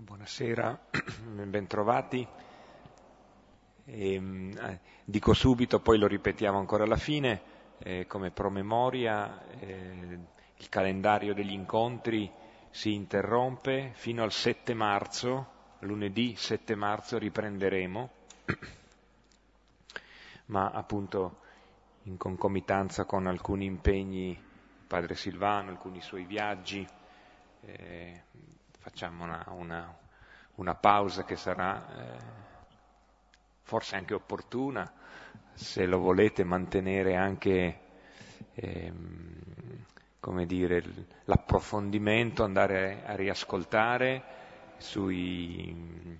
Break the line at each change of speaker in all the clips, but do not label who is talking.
Buonasera, bentrovati. E, eh, dico subito, poi lo ripetiamo ancora alla fine, eh, come promemoria, eh, il calendario degli incontri si interrompe fino al 7 marzo, lunedì 7 marzo riprenderemo, ma appunto in concomitanza con alcuni impegni, padre Silvano, alcuni suoi viaggi, eh, facciamo una, una, una, pausa che sarà eh, forse anche opportuna, se lo volete mantenere anche, ehm, come dire, l'approfondimento, andare a riascoltare sui,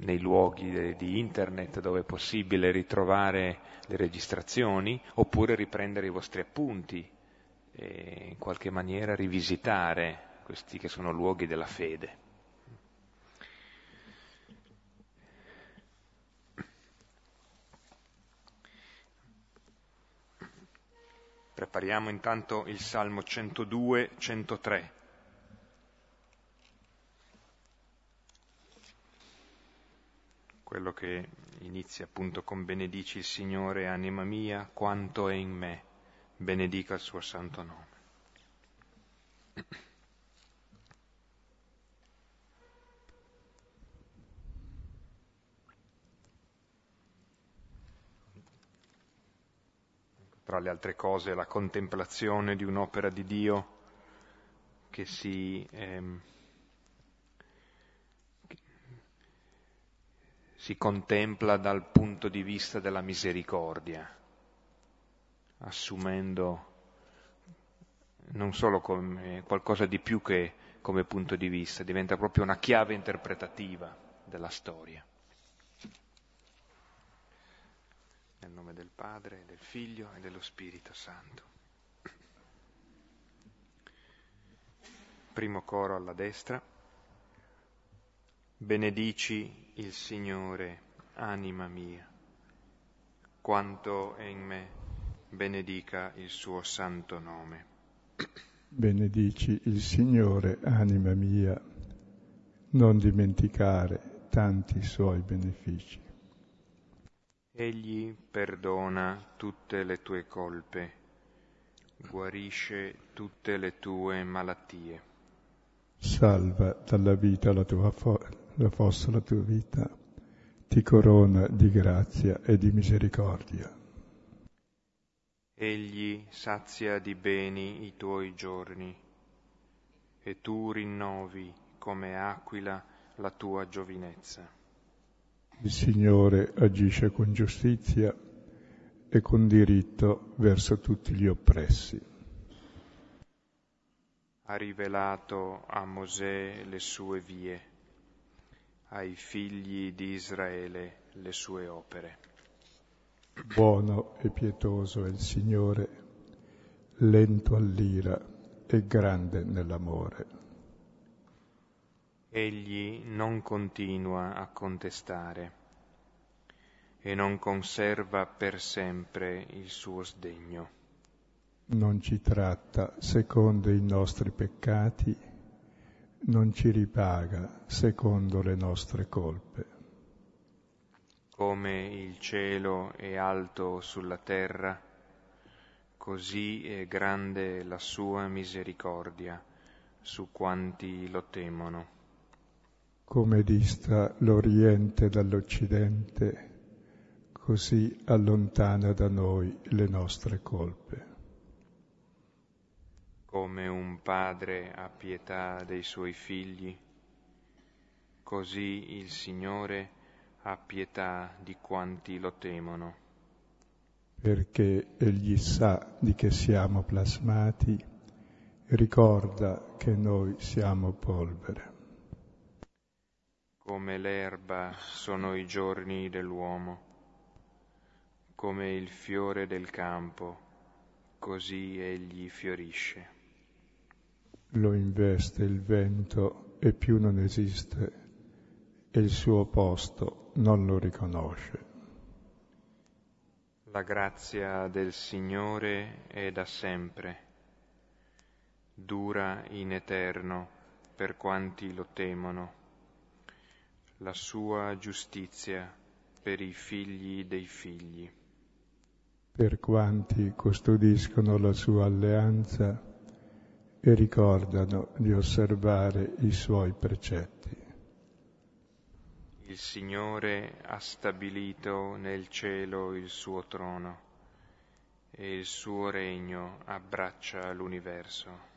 nei luoghi di internet dove è possibile ritrovare le registrazioni, oppure riprendere i vostri appunti e in qualche maniera rivisitare questi che sono luoghi della fede. Prepariamo intanto il Salmo 102-103. Quello che inizia appunto con benedici il Signore, anima mia, quanto è in me, benedica il suo santo nome. Tra le altre cose la contemplazione di un'opera di Dio che si, ehm, si contempla dal punto di vista della misericordia, assumendo non solo come qualcosa di più che come punto di vista, diventa proprio una chiave interpretativa della storia. Nel nome del Padre, del Figlio e dello Spirito Santo. Primo coro alla destra. Benedici il Signore, anima mia. Quanto è in me, benedica il suo santo nome.
Benedici il Signore, anima mia, non dimenticare tanti suoi benefici.
Egli perdona tutte le tue colpe, guarisce tutte le tue malattie.
Salva dalla vita la tua fo- la fossa la tua vita, ti corona di grazia e di misericordia.
Egli sazia di beni i tuoi giorni, e tu rinnovi come aquila la tua giovinezza.
Il Signore agisce con giustizia e con diritto verso tutti gli oppressi.
Ha rivelato a Mosè le sue vie, ai figli di Israele le sue opere.
Buono e pietoso è il Signore, lento all'ira e grande nell'amore.
Egli non continua a contestare e non conserva per sempre il suo sdegno.
Non ci tratta secondo i nostri peccati, non ci ripaga secondo le nostre colpe.
Come il cielo è alto sulla terra, così è grande la sua misericordia su quanti lo temono
come dista l'Oriente dall'Occidente, così allontana da noi le nostre colpe.
Come un padre ha pietà dei suoi figli, così il Signore ha pietà di quanti lo temono.
Perché Egli sa di che siamo plasmati, ricorda che noi siamo polvere.
Come l'erba sono i giorni dell'uomo, come il fiore del campo, così egli fiorisce.
Lo investe il vento e più non esiste e il suo posto non lo riconosce.
La grazia del Signore è da sempre, dura in eterno per quanti lo temono la sua giustizia per i figli dei figli.
Per quanti custodiscono la sua alleanza e ricordano di osservare i suoi precetti.
Il Signore ha stabilito nel cielo il suo trono e il suo regno abbraccia l'universo.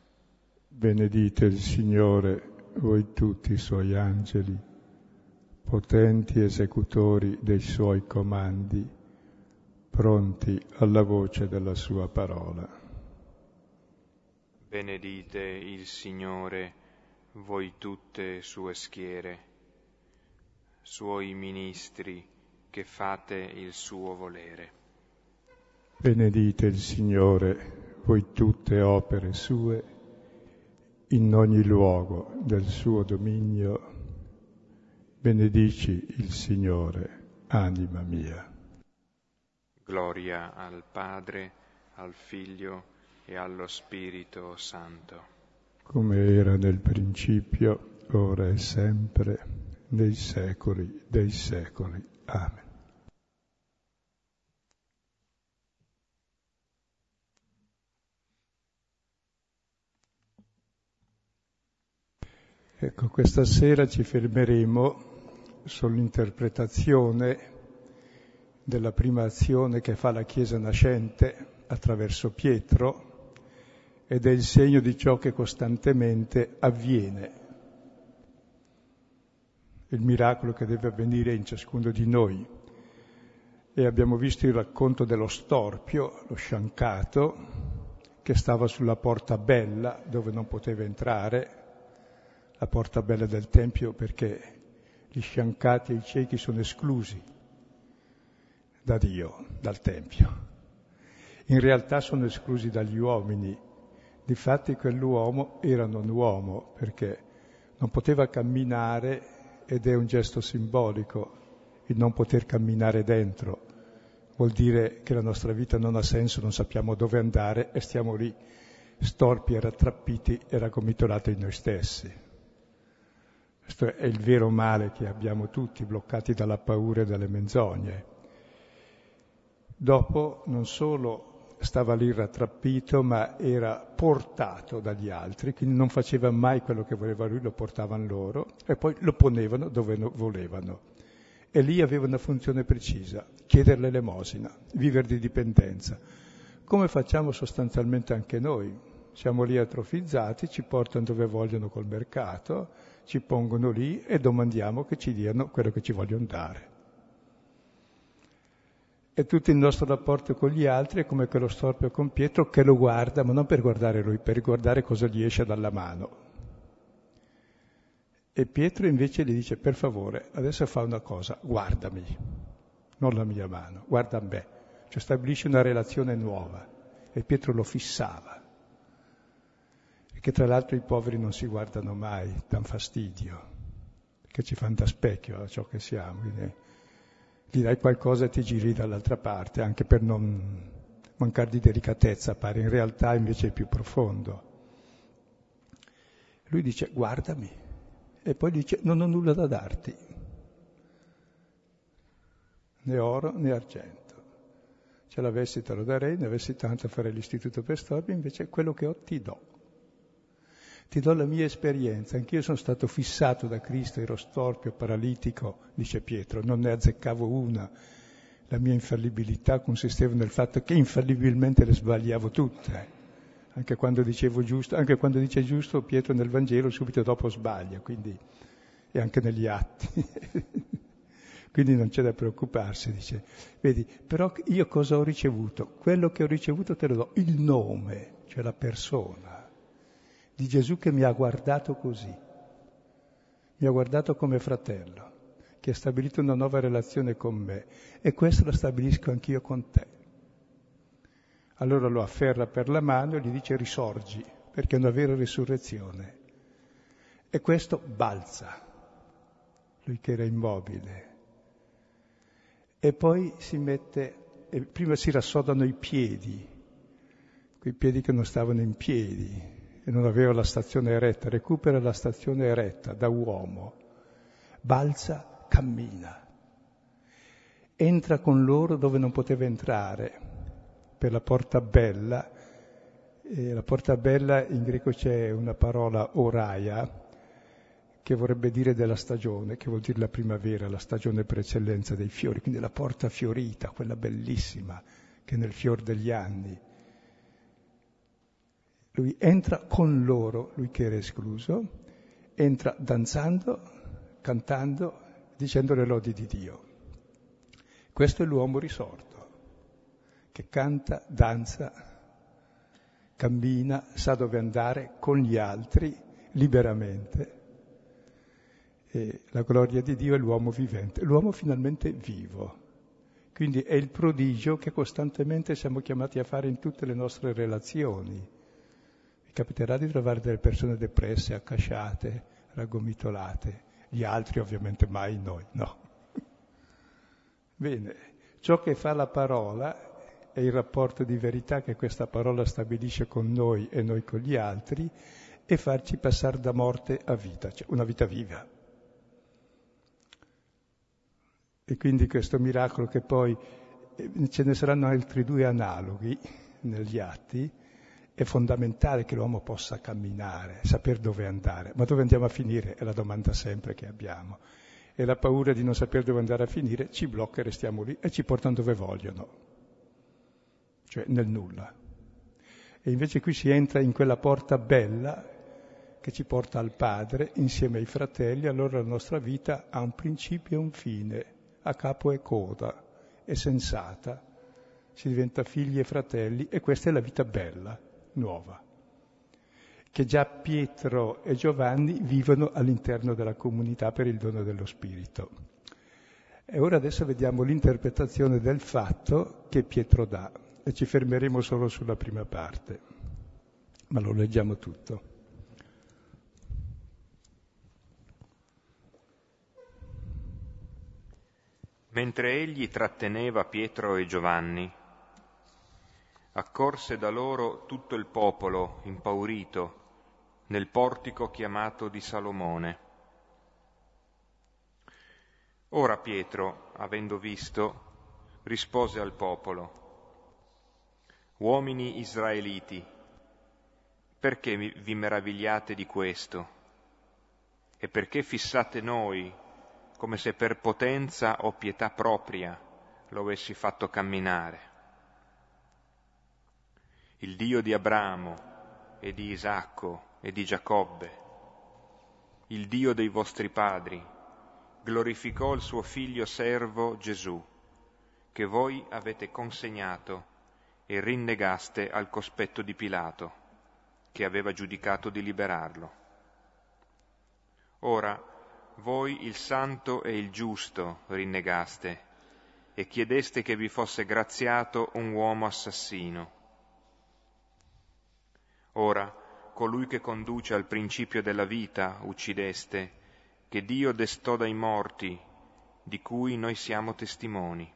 Benedite il Signore, voi tutti i suoi angeli, potenti esecutori dei suoi comandi, pronti alla voce della sua parola.
Benedite il Signore, voi tutte sue schiere, suoi ministri che fate il suo volere.
Benedite il Signore, voi tutte opere sue, in ogni luogo del suo dominio. Benedici il Signore, anima mia.
Gloria al Padre, al Figlio e allo Spirito Santo.
Come era nel principio, ora e sempre, nei secoli dei secoli. Amen. Ecco, questa sera ci fermeremo sull'interpretazione della prima azione che fa la Chiesa nascente attraverso Pietro ed è il segno di ciò che costantemente avviene, il miracolo che deve avvenire in ciascuno di noi. E abbiamo visto il racconto dello storpio, lo sciancato, che stava sulla porta bella dove non poteva entrare, la porta bella del Tempio perché gli sciancati e i ciechi sono esclusi da Dio, dal Tempio. In realtà sono esclusi dagli uomini. Difatti quell'uomo era non uomo perché non poteva camminare ed è un gesto simbolico il non poter camminare dentro. Vuol dire che la nostra vita non ha senso, non sappiamo dove andare e stiamo lì storpi e rattrappiti e raggomitolati in noi stessi. Questo è il vero male che abbiamo tutti, bloccati dalla paura e dalle menzogne. Dopo non solo stava lì rattrappito, ma era portato dagli altri, quindi non faceva mai quello che voleva lui, lo portavano loro e poi lo ponevano dove volevano. E lì aveva una funzione precisa, chiedere l'elemosina, vivere di dipendenza, come facciamo sostanzialmente anche noi. Siamo lì atrofizzati, ci portano dove vogliono col mercato, ci pongono lì e domandiamo che ci diano quello che ci vogliono dare. E tutto il nostro rapporto con gli altri è come quello storpio con Pietro che lo guarda, ma non per guardare lui, per guardare cosa gli esce dalla mano. E Pietro invece gli dice, per favore, adesso fa una cosa, guardami, non la mia mano, guarda me. Cioè stabilisce una relazione nuova. E Pietro lo fissava che tra l'altro i poveri non si guardano mai, dan fastidio, che ci fanno da specchio a ciò che siamo. Quindi gli dai qualcosa e ti giri dall'altra parte, anche per non mancare di delicatezza, pare in realtà invece è più profondo. Lui dice guardami e poi dice non ho nulla da darti, né oro né argento. Ce l'avessi te lo darei, ne avessi tanto farei l'istituto per storbi, invece quello che ho ti do. Ti do la mia esperienza, anch'io sono stato fissato da Cristo, ero storpio, paralitico, dice Pietro, non ne azzeccavo una. La mia infallibilità consisteva nel fatto che infallibilmente le sbagliavo tutte. Anche quando dicevo giusto, anche quando dice giusto Pietro nel Vangelo subito dopo sbaglia, quindi, e anche negli atti. quindi non c'è da preoccuparsi, dice. Vedi, però io cosa ho ricevuto? Quello che ho ricevuto te lo do, il nome, cioè la persona di Gesù che mi ha guardato così, mi ha guardato come fratello, che ha stabilito una nuova relazione con me e questo lo stabilisco anch'io con te. Allora lo afferra per la mano e gli dice risorgi, perché è una vera risurrezione. E questo balza, lui che era immobile. E poi si mette, e prima si rassodano i piedi, quei piedi che non stavano in piedi, e non aveva la stazione eretta, recupera la stazione eretta da uomo, balza cammina. Entra con loro dove non poteva entrare, per la porta bella. E la porta bella in greco c'è una parola oraia, che vorrebbe dire della stagione, che vuol dire la primavera, la stagione per eccellenza dei fiori, quindi la porta fiorita, quella bellissima, che nel fior degli anni. Lui entra con loro, lui che era escluso, entra danzando, cantando, dicendo le lodi di Dio. Questo è l'uomo risorto, che canta, danza, cammina, sa dove andare con gli altri liberamente. E la gloria di Dio è l'uomo vivente, l'uomo finalmente vivo. Quindi è il prodigio che costantemente siamo chiamati a fare in tutte le nostre relazioni capiterà di trovare delle persone depresse, accasciate, raggomitolate, gli altri ovviamente mai noi, no. Bene, ciò che fa la parola è il rapporto di verità che questa parola stabilisce con noi e noi con gli altri e farci passare da morte a vita, cioè una vita viva. E quindi questo miracolo che poi eh, ce ne saranno altri due analoghi negli atti, è fondamentale che l'uomo possa camminare, sapere dove andare, ma dove andiamo a finire? È la domanda sempre che abbiamo. E la paura di non sapere dove andare a finire ci blocca e restiamo lì e ci portano dove vogliono, cioè nel nulla. E invece qui si entra in quella porta bella che ci porta al Padre insieme ai fratelli, allora la nostra vita ha un principio e un fine, a capo e coda, è sensata, si diventa figli e fratelli e questa è la vita bella nuova, che già Pietro e Giovanni vivono all'interno della comunità per il dono dello Spirito. E ora adesso vediamo l'interpretazione del fatto che Pietro dà e ci fermeremo solo sulla prima parte, ma lo leggiamo tutto.
Mentre egli tratteneva Pietro e Giovanni, accorse da loro tutto il popolo impaurito nel portico chiamato di Salomone. Ora Pietro, avendo visto, rispose al popolo, Uomini israeliti, perché vi meravigliate di questo? E perché fissate noi come se per potenza o pietà propria lo avessi fatto camminare? Il Dio di Abramo e di Isacco e di Giacobbe, il Dio dei vostri padri, glorificò il suo figlio servo Gesù, che voi avete consegnato e rinnegaste al cospetto di Pilato, che aveva giudicato di liberarlo. Ora voi il santo e il giusto rinnegaste e chiedeste che vi fosse graziato un uomo assassino Ora, colui che conduce al principio della vita uccideste, che Dio destò dai morti, di cui noi siamo testimoni.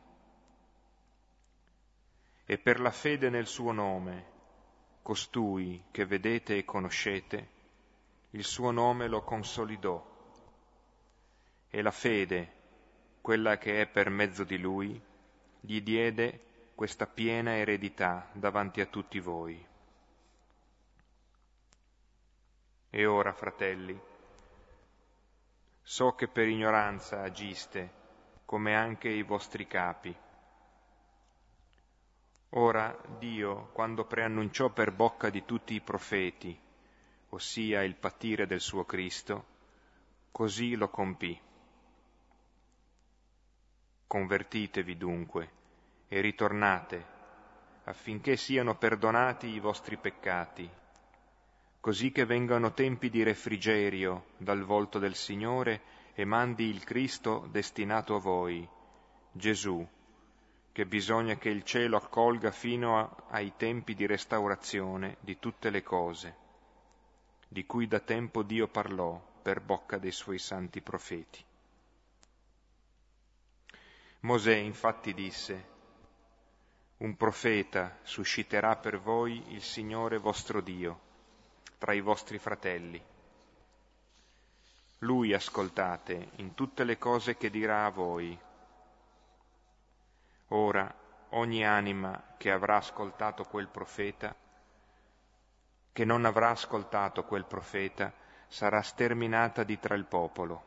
E per la fede nel suo nome, costui che vedete e conoscete, il suo nome lo consolidò. E la fede, quella che è per mezzo di lui, gli diede questa piena eredità davanti a tutti voi. E ora, fratelli, so che per ignoranza agiste, come anche i vostri capi. Ora Dio, quando preannunciò per bocca di tutti i profeti, ossia il patire del suo Cristo, così lo compì. Convertitevi dunque e ritornate, affinché siano perdonati i vostri peccati così che vengano tempi di refrigerio dal volto del Signore e mandi il Cristo destinato a voi, Gesù, che bisogna che il cielo accolga fino a, ai tempi di restaurazione di tutte le cose, di cui da tempo Dio parlò per bocca dei suoi santi profeti. Mosè infatti disse, un profeta susciterà per voi il Signore vostro Dio tra i vostri fratelli. Lui ascoltate in tutte le cose che dirà a voi. Ora ogni anima che avrà ascoltato quel profeta, che non avrà ascoltato quel profeta, sarà sterminata di tra il popolo.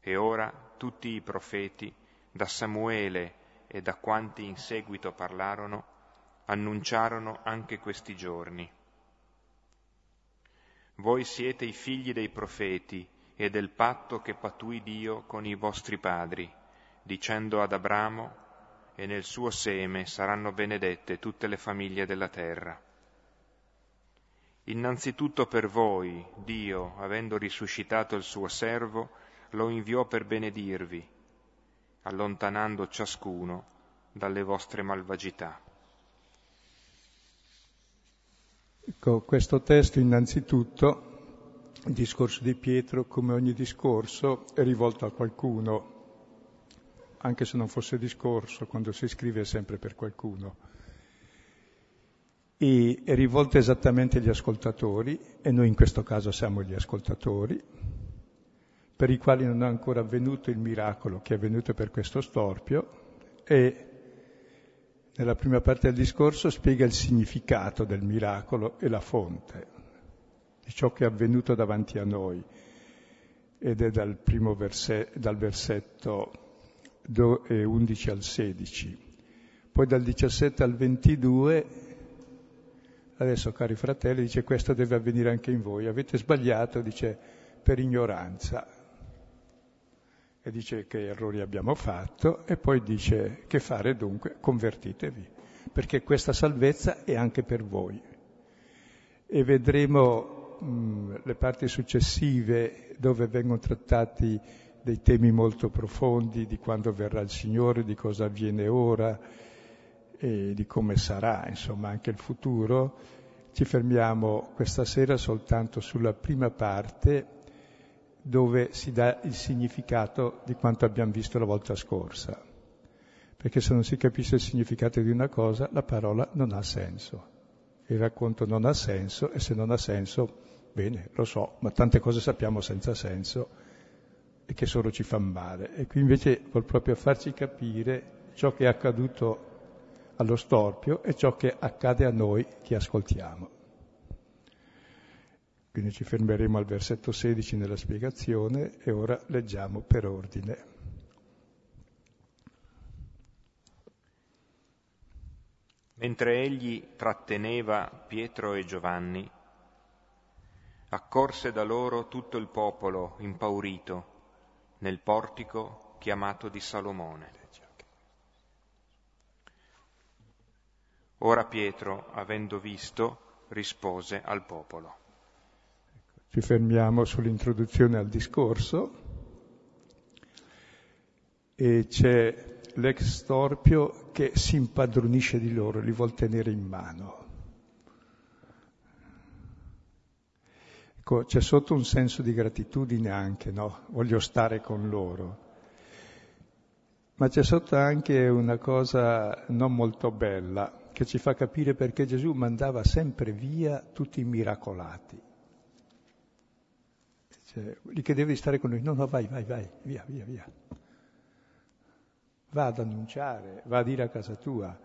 E ora tutti i profeti, da Samuele e da quanti in seguito parlarono, annunciarono anche questi giorni. Voi siete i figli dei profeti e del patto che patui Dio con i vostri padri, dicendo ad Abramo, e nel suo seme saranno benedette tutte le famiglie della terra. Innanzitutto per voi, Dio, avendo risuscitato il suo servo, lo inviò per benedirvi, allontanando ciascuno dalle vostre malvagità.
Ecco, questo testo innanzitutto, il discorso di Pietro, come ogni discorso, è rivolto a qualcuno, anche se non fosse discorso, quando si scrive è sempre per qualcuno. E è rivolta esattamente agli ascoltatori, e noi in questo caso siamo gli ascoltatori, per i quali non è ancora avvenuto il miracolo che è avvenuto per questo storpio, e nella prima parte del discorso spiega il significato del miracolo e la fonte di ciò che è avvenuto davanti a noi, ed è dal, verse, dal versetto 11 al 16. Poi dal 17 al 22 Adesso, cari fratelli, dice questo deve avvenire anche in voi. Avete sbagliato, dice, per ignoranza. E dice che errori abbiamo fatto e poi dice che fare dunque, convertitevi, perché questa salvezza è anche per voi. E vedremo mh, le parti successive dove vengono trattati dei temi molto profondi di quando verrà il Signore, di cosa avviene ora, e di come sarà, insomma, anche il futuro, ci fermiamo questa sera soltanto sulla prima parte dove si dà il significato di quanto abbiamo visto la volta scorsa. Perché se non si capisce il significato di una cosa, la parola non ha senso. Il racconto non ha senso e se non ha senso, bene, lo so, ma tante cose sappiamo senza senso e che solo ci fanno male. E qui invece vuol proprio farci capire ciò che è accaduto allo storpio e ciò che accade a noi che ascoltiamo. Quindi ci fermeremo al versetto 16 nella spiegazione e ora leggiamo per ordine.
Mentre egli tratteneva Pietro e Giovanni, accorse da loro tutto il popolo impaurito nel portico chiamato di Salomone. Ora Pietro, avendo visto, rispose al popolo.
Ci fermiamo sull'introduzione al discorso e c'è l'ex storpio che si impadronisce di loro, li vuol tenere in mano. Ecco, c'è sotto un senso di gratitudine anche, no? Voglio stare con loro. Ma c'è sotto anche una cosa non molto bella, che ci fa capire perché Gesù mandava sempre via tutti i miracolati. Cioè, li chiedeva di stare con lui, no, no, vai, vai, vai, via, via, via. Va ad annunciare, va a dire a casa tua.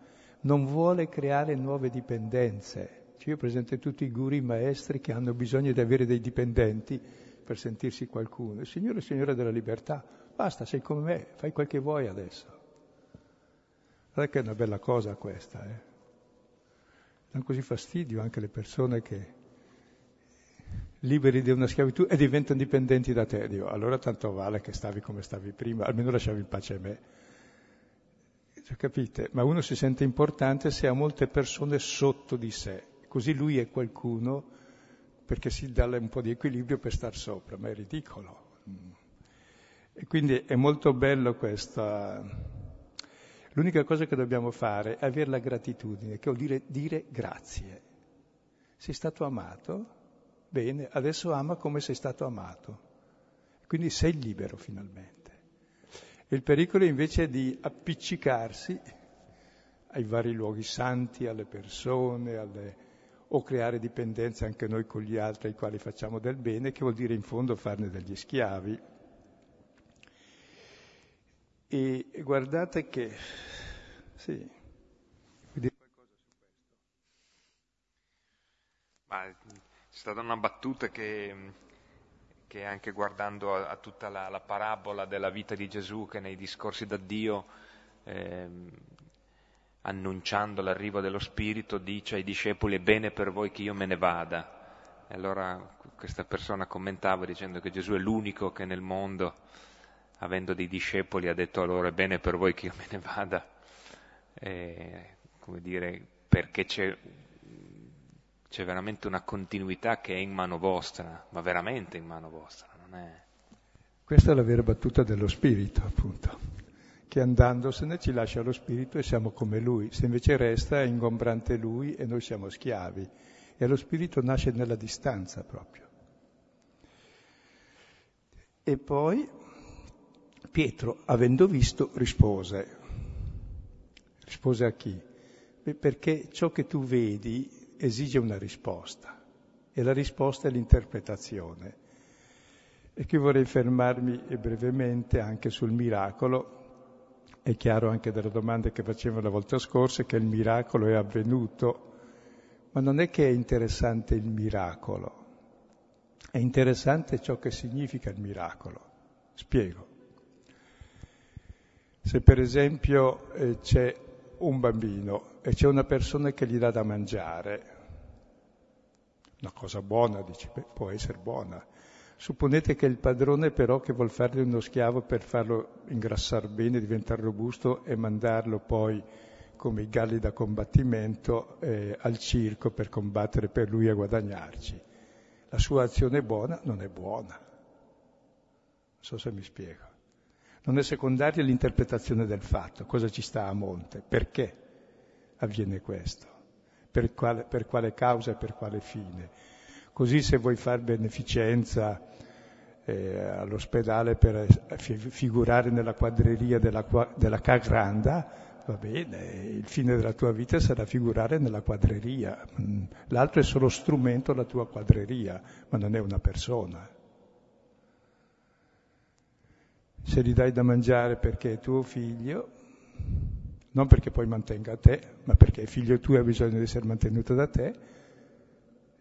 Non vuole creare nuove dipendenze. Cioè, io presento tutti i guri maestri che hanno bisogno di avere dei dipendenti per sentirsi qualcuno. Il Signore è il Signore della libertà. Basta, sei come me, fai quel che vuoi adesso. Guarda che è una bella cosa questa, eh? danno così fastidio anche le persone che liberi di una schiavitù e diventano dipendenti da te. Dico, allora tanto vale che stavi come stavi prima, almeno lasciavi in pace me. Cioè, capite? Ma uno si sente importante se ha molte persone sotto di sé, così lui è qualcuno perché si dà un po' di equilibrio per star sopra, ma è ridicolo. E quindi è molto bello questa L'unica cosa che dobbiamo fare è avere la gratitudine, che vuol dire dire grazie. Sei stato amato? Bene, adesso ama come sei stato amato. Quindi sei libero finalmente. il pericolo invece è di appiccicarsi ai vari luoghi santi, alle persone, alle... o creare dipendenza anche noi con gli altri ai quali facciamo del bene, che vuol dire in fondo farne degli schiavi. E guardate che, sì.
Ma stata una battuta che, che anche guardando a, a tutta la, la, parabola della vita di Gesù, che nei discorsi da Dio, eh, annunciando l'arrivo dello Spirito, dice ai discepoli è bene per voi che io me ne vada. E allora questa persona commentava dicendo che Gesù è l'unico che nel mondo avendo dei discepoli, ha detto a loro è bene per voi che io me ne vada, e, come dire, perché c'è, c'è, veramente una continuità che è in mano vostra, ma veramente in mano vostra. È...
Questa è la vera battuta dello Spirito, appunto, che andandosene ci lascia lo Spirito e siamo come Lui, se invece resta è ingombrante Lui e noi siamo schiavi. E lo Spirito nasce nella distanza proprio. E poi Pietro, avendo visto, rispose. Rispose a chi? Perché ciò che tu vedi esige una risposta e la risposta è l'interpretazione. E qui vorrei fermarmi brevemente anche sul miracolo. È chiaro anche dalle domande che facevo la volta scorsa che il miracolo è avvenuto, ma non è che è interessante il miracolo, è interessante ciò che significa il miracolo. Spiego. Se per esempio eh, c'è un bambino e c'è una persona che gli dà da mangiare, una cosa buona, dici, beh, può essere buona. Supponete che il padrone però che vuol fargli uno schiavo per farlo ingrassare bene, diventare robusto e mandarlo poi come i galli da combattimento eh, al circo per combattere per lui e guadagnarci. La sua azione buona non è buona. Non so se mi spiego. Non è secondaria l'interpretazione del fatto, cosa ci sta a monte, perché avviene questo, per quale, per quale causa e per quale fine. Così se vuoi fare beneficenza eh, all'ospedale per figurare nella quadreria della, della Cagranda, va bene, il fine della tua vita sarà figurare nella quadreria. Mm, l'altro è solo strumento alla tua quadreria, ma non è una persona se gli dai da mangiare perché è tuo figlio, non perché poi mantenga te, ma perché è figlio tuo e ha bisogno di essere mantenuto da te,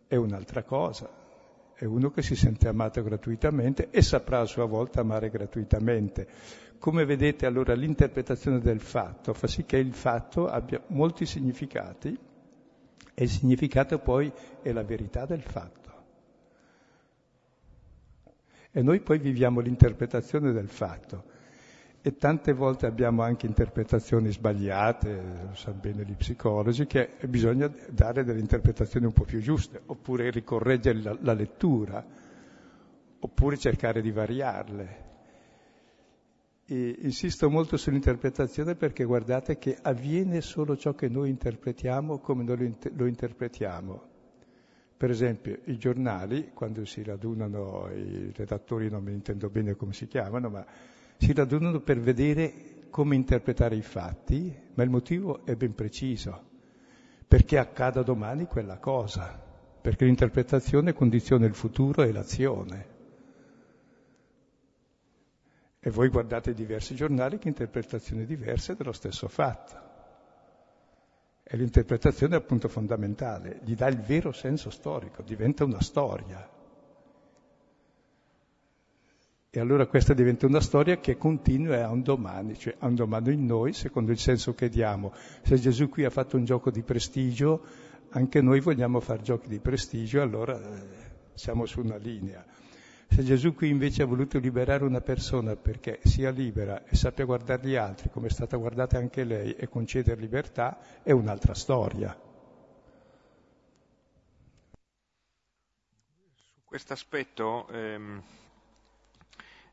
è un'altra cosa. È uno che si sente amato gratuitamente e saprà a sua volta amare gratuitamente. Come vedete allora l'interpretazione del fatto fa sì che il fatto abbia molti significati e il significato poi è la verità del fatto. E noi poi viviamo l'interpretazione del fatto. E tante volte abbiamo anche interpretazioni sbagliate, lo sanno bene gli psicologi, che bisogna dare delle interpretazioni un po' più giuste, oppure ricorreggere la, la lettura, oppure cercare di variarle. E insisto molto sull'interpretazione perché guardate che avviene solo ciò che noi interpretiamo come noi lo interpretiamo. Per esempio, i giornali, quando si radunano, i redattori non mi intendo bene come si chiamano, ma si radunano per vedere come interpretare i fatti, ma il motivo è ben preciso, perché accada domani quella cosa, perché l'interpretazione condiziona il futuro e l'azione. E voi guardate diversi giornali che interpretazioni diverse dello stesso fatto. E l'interpretazione è appunto fondamentale, gli dà il vero senso storico, diventa una storia. E allora questa diventa una storia che continua e ha un domani, cioè ha un domani in noi secondo il senso che diamo. Se Gesù qui ha fatto un gioco di prestigio, anche noi vogliamo fare giochi di prestigio, allora eh, siamo su una linea. Se Gesù qui invece ha voluto liberare una persona perché sia libera e sappia guardare gli altri come è stata guardata anche lei e concedere libertà, è un'altra storia.
Su questo aspetto ehm,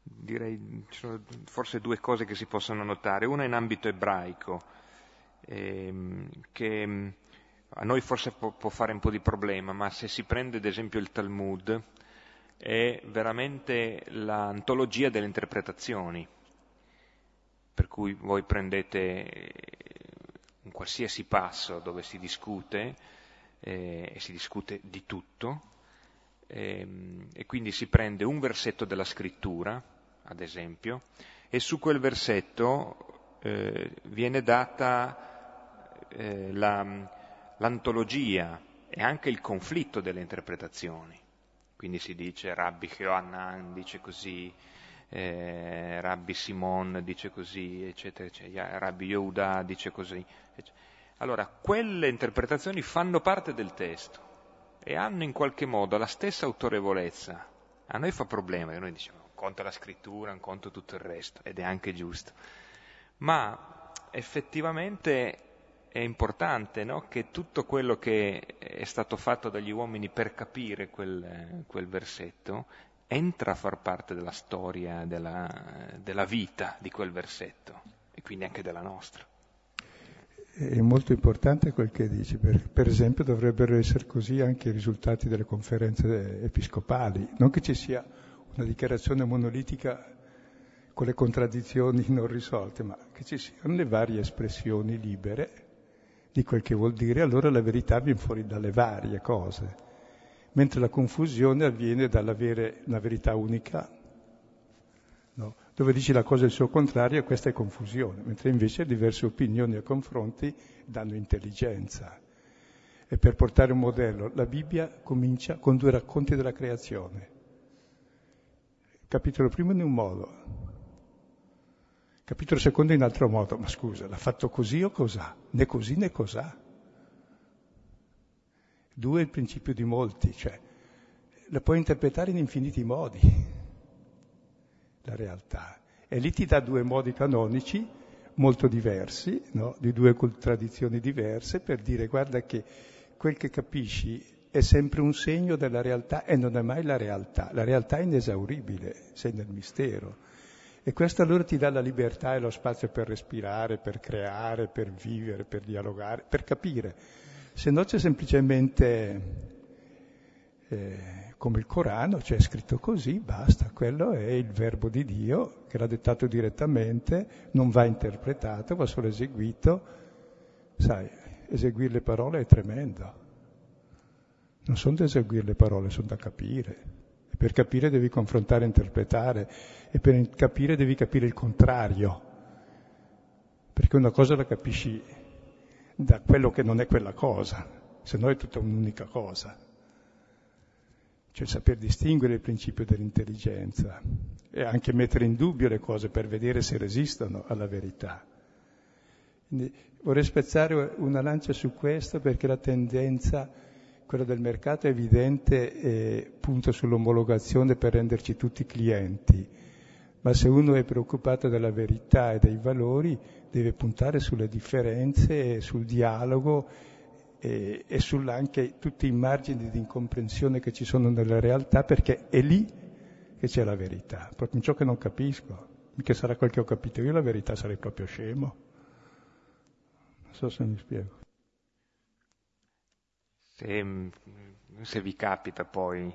direi ci sono forse due cose che si possono notare. Una in ambito ebraico, ehm, che a noi forse può, può fare un po' di problema, ma se si prende ad esempio il Talmud, è veramente l'antologia delle interpretazioni, per cui voi prendete un qualsiasi passo dove si discute, eh, e si discute di tutto, eh, e quindi si prende un versetto della scrittura, ad esempio, e su quel versetto eh, viene data eh, la, l'antologia e anche il conflitto delle interpretazioni. Quindi si dice Rabbi Yohanan dice così, eh, Rabbi Simon dice così, eccetera, eccetera, Rabbi Yehuda dice così. Eccetera. Allora, quelle interpretazioni fanno parte del testo e hanno in qualche modo la stessa autorevolezza. A noi fa problema, noi diciamo un conto la scrittura, un conto tutto il resto, ed è anche giusto. Ma effettivamente è importante no? che tutto quello che è stato fatto dagli uomini per capire quel, quel versetto entra a far parte della storia, della, della vita di quel versetto e quindi anche della nostra.
È molto importante quel che dici, per, per, esempio dovrebbero essere così anche i risultati delle conferenze episcopali, non che ci sia una dichiarazione monolitica con le contraddizioni non risolte, ma che ci siano le varie espressioni libere di quel che vuol dire, allora la verità viene fuori dalle varie cose, mentre la confusione avviene dall'avere una verità unica, no? dove dici la cosa il suo contrario, questa è confusione, mentre invece diverse opinioni e confronti danno intelligenza. E per portare un modello, la Bibbia comincia con due racconti della creazione. capitolo primo in un modo, Capitolo secondo in altro modo, ma scusa, l'ha fatto così o cos'ha? Né così né cos'ha. Due è il principio di molti, cioè la puoi interpretare in infiniti modi, la realtà. E lì ti dà due modi canonici molto diversi, no? di due tradizioni diverse, per dire guarda che quel che capisci è sempre un segno della realtà e non è mai la realtà. La realtà è inesauribile, sei nel mistero. E questo allora ti dà la libertà e lo spazio per respirare, per creare, per vivere, per dialogare, per capire. Se no c'è semplicemente eh, come il Corano, c'è scritto così, basta, quello è il verbo di Dio che l'ha dettato direttamente, non va interpretato, va solo eseguito. Sai, eseguire le parole è tremendo. Non sono da eseguire le parole, sono da capire. E per capire devi confrontare e interpretare e per capire devi capire il contrario, perché una cosa la capisci da quello che non è quella cosa, se no è tutta un'unica cosa. Cioè saper distinguere il principio dell'intelligenza e anche mettere in dubbio le cose per vedere se resistono alla verità. Quindi vorrei spezzare una lancia su questo perché la tendenza quello del mercato è evidente e punta sull'omologazione per renderci tutti clienti, ma se uno è preoccupato della verità e dei valori deve puntare sulle differenze, sul dialogo e, e anche tutti i margini di incomprensione che ci sono nella realtà perché è lì che c'è la verità, proprio in ciò che non capisco. Mica sarà quel che ho capito io, la verità sarei proprio scemo. Non so se mi spiego.
Se, se vi capita poi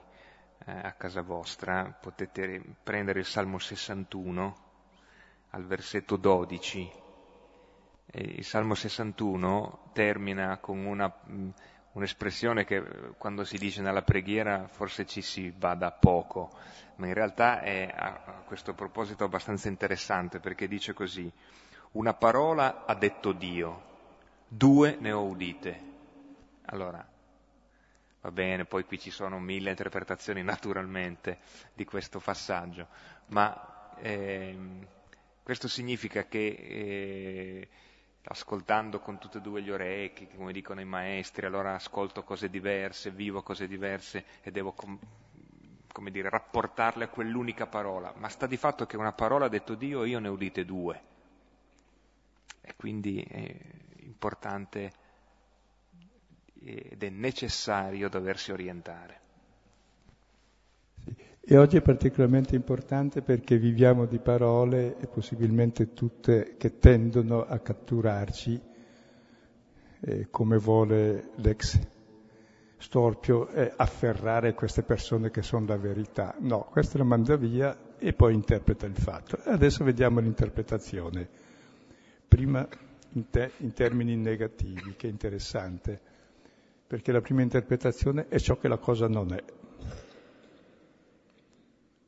eh, a casa vostra potete prendere il Salmo 61 al versetto 12. E il Salmo 61 termina con una, mh, un'espressione che quando si dice nella preghiera forse ci si bada poco, ma in realtà è a questo proposito abbastanza interessante perché dice così, una parola ha detto Dio, due ne ho udite. Allora, Va bene, poi qui ci sono mille interpretazioni naturalmente di questo passaggio, ma ehm, questo significa che eh, ascoltando con tutte e due gli orecchi, come dicono i maestri, allora ascolto cose diverse, vivo cose diverse e devo, com- come dire, rapportarle a quell'unica parola. Ma sta di fatto che una parola ha detto Dio, io ne ho udite due. E quindi è importante ed è necessario doversi orientare.
E oggi è particolarmente importante perché viviamo di parole e possibilmente tutte che tendono a catturarci eh, come vuole l'ex storpio e afferrare queste persone che sono la verità. No, questo lo manda via e poi interpreta il fatto. Adesso vediamo l'interpretazione. Prima in, te, in termini negativi, che è interessante perché la prima interpretazione è ciò che la cosa non è.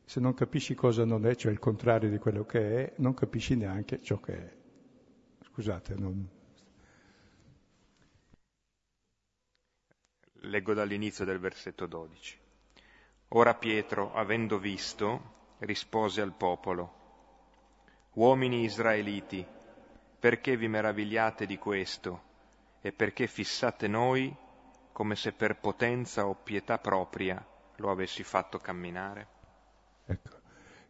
Se non capisci cosa non è, cioè il contrario di quello che è, non capisci neanche ciò che è. Scusate, non...
Leggo dall'inizio del versetto 12. Ora Pietro, avendo visto, rispose al popolo, Uomini israeliti, perché vi meravigliate di questo e perché fissate noi come se per potenza o pietà propria lo avessi fatto camminare?
Ecco,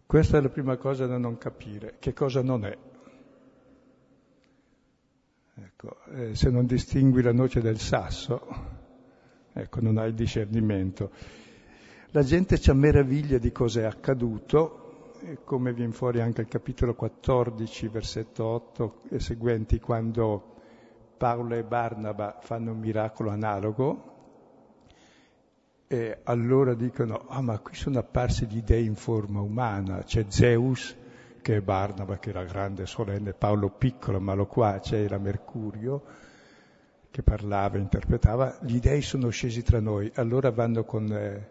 questa è la prima cosa da non capire, che cosa non è. Ecco, eh, se non distingui la noce del sasso, ecco, non hai discernimento. La gente ci meraviglia di cosa è accaduto, come viene fuori anche il capitolo 14, versetto 8 e seguenti, quando Paolo e Barnaba fanno un miracolo analogo, e allora dicono, ah ma qui sono apparsi gli dei in forma umana, c'è Zeus che è Barnaba che era grande, solenne, Paolo piccolo, ma lo qua c'era Mercurio che parlava, interpretava, gli dei sono scesi tra noi, allora vanno con, eh,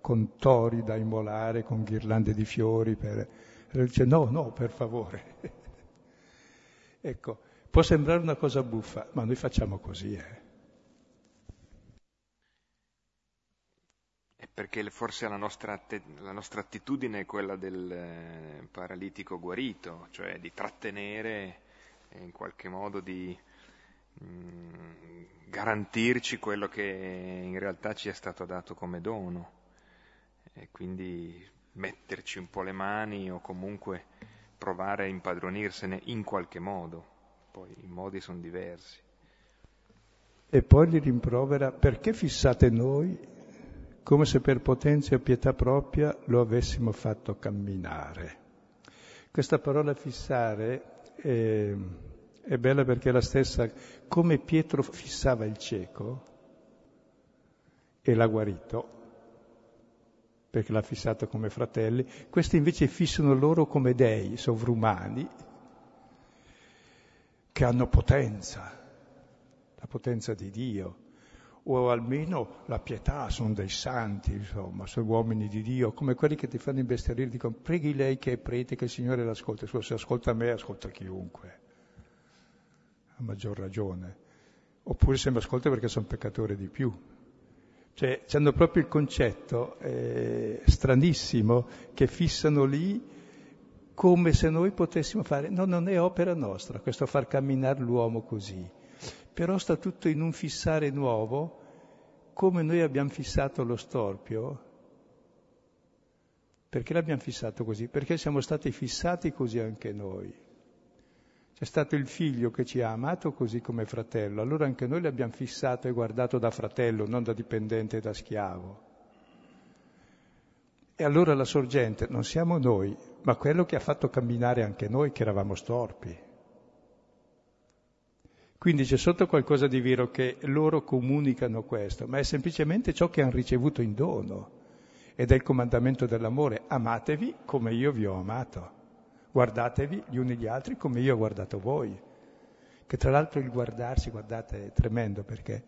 con tori da immolare, con ghirlande di fiori, per... e dice no, no, per favore. ecco, può sembrare una cosa buffa, ma noi facciamo così, eh.
perché forse la nostra, la nostra, attitudine è quella del eh, paralitico guarito, cioè di trattenere eh, in qualche modo di mm, garantirci quello che in realtà ci è stato dato come dono e quindi metterci un po' le mani o comunque provare a impadronirsene in qualche modo, poi i modi sono diversi.
E poi li rimprovera perché fissate noi come se per potenza e pietà propria lo avessimo fatto camminare. Questa parola fissare è, è bella perché è la stessa, come Pietro fissava il cieco e l'ha guarito, perché l'ha fissato come fratelli, questi invece fissano loro come dei sovrumani che hanno potenza, la potenza di Dio o almeno la pietà, sono dei santi, insomma, sono uomini di Dio, come quelli che ti fanno imbestialire, dicono preghi lei che è prete, che il Signore l'ascolta, se ascolta me, ascolta chiunque, a maggior ragione, oppure se mi ascolta perché sono peccatore di più. Cioè, hanno proprio il concetto eh, stranissimo che fissano lì come se noi potessimo fare, no, non è opera nostra questo far camminare l'uomo così però sta tutto in un fissare nuovo, come noi abbiamo fissato lo storpio. Perché l'abbiamo fissato così? Perché siamo stati fissati così anche noi. C'è stato il figlio che ci ha amato così come fratello, allora anche noi l'abbiamo fissato e guardato da fratello, non da dipendente e da schiavo. E allora la sorgente non siamo noi, ma quello che ha fatto camminare anche noi che eravamo storpi. Quindi c'è sotto qualcosa di vero che loro comunicano questo, ma è semplicemente ciò che hanno ricevuto in dono. Ed è il comandamento dell'amore, amatevi come io vi ho amato, guardatevi gli uni gli altri come io ho guardato voi. Che tra l'altro il guardarsi, guardate, è tremendo perché